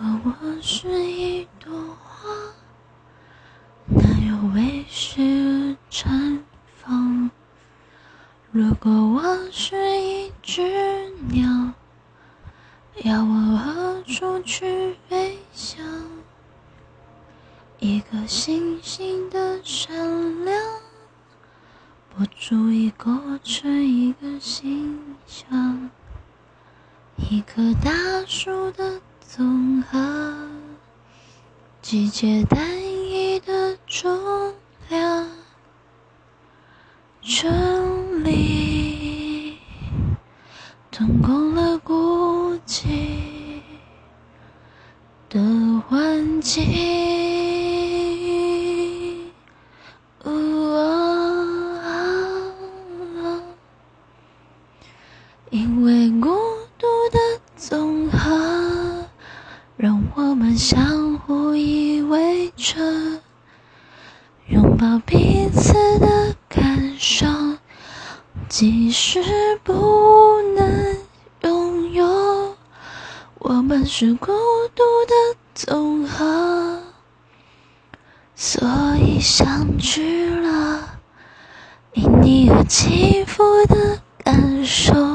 果我是一朵花，哪有为谁而绽放？如果我是一只鸟，要我何处去飞翔？一颗星星的闪亮，不足以构成一个形象。一棵大树的和，季节单一的重量，整理，腾空了孤寂的环境。因为孤独的总和，让我我们相互依偎着，拥抱彼此的感受。即使不能拥有，我们是孤独的总和，所以相聚了，因你而起伏的感受。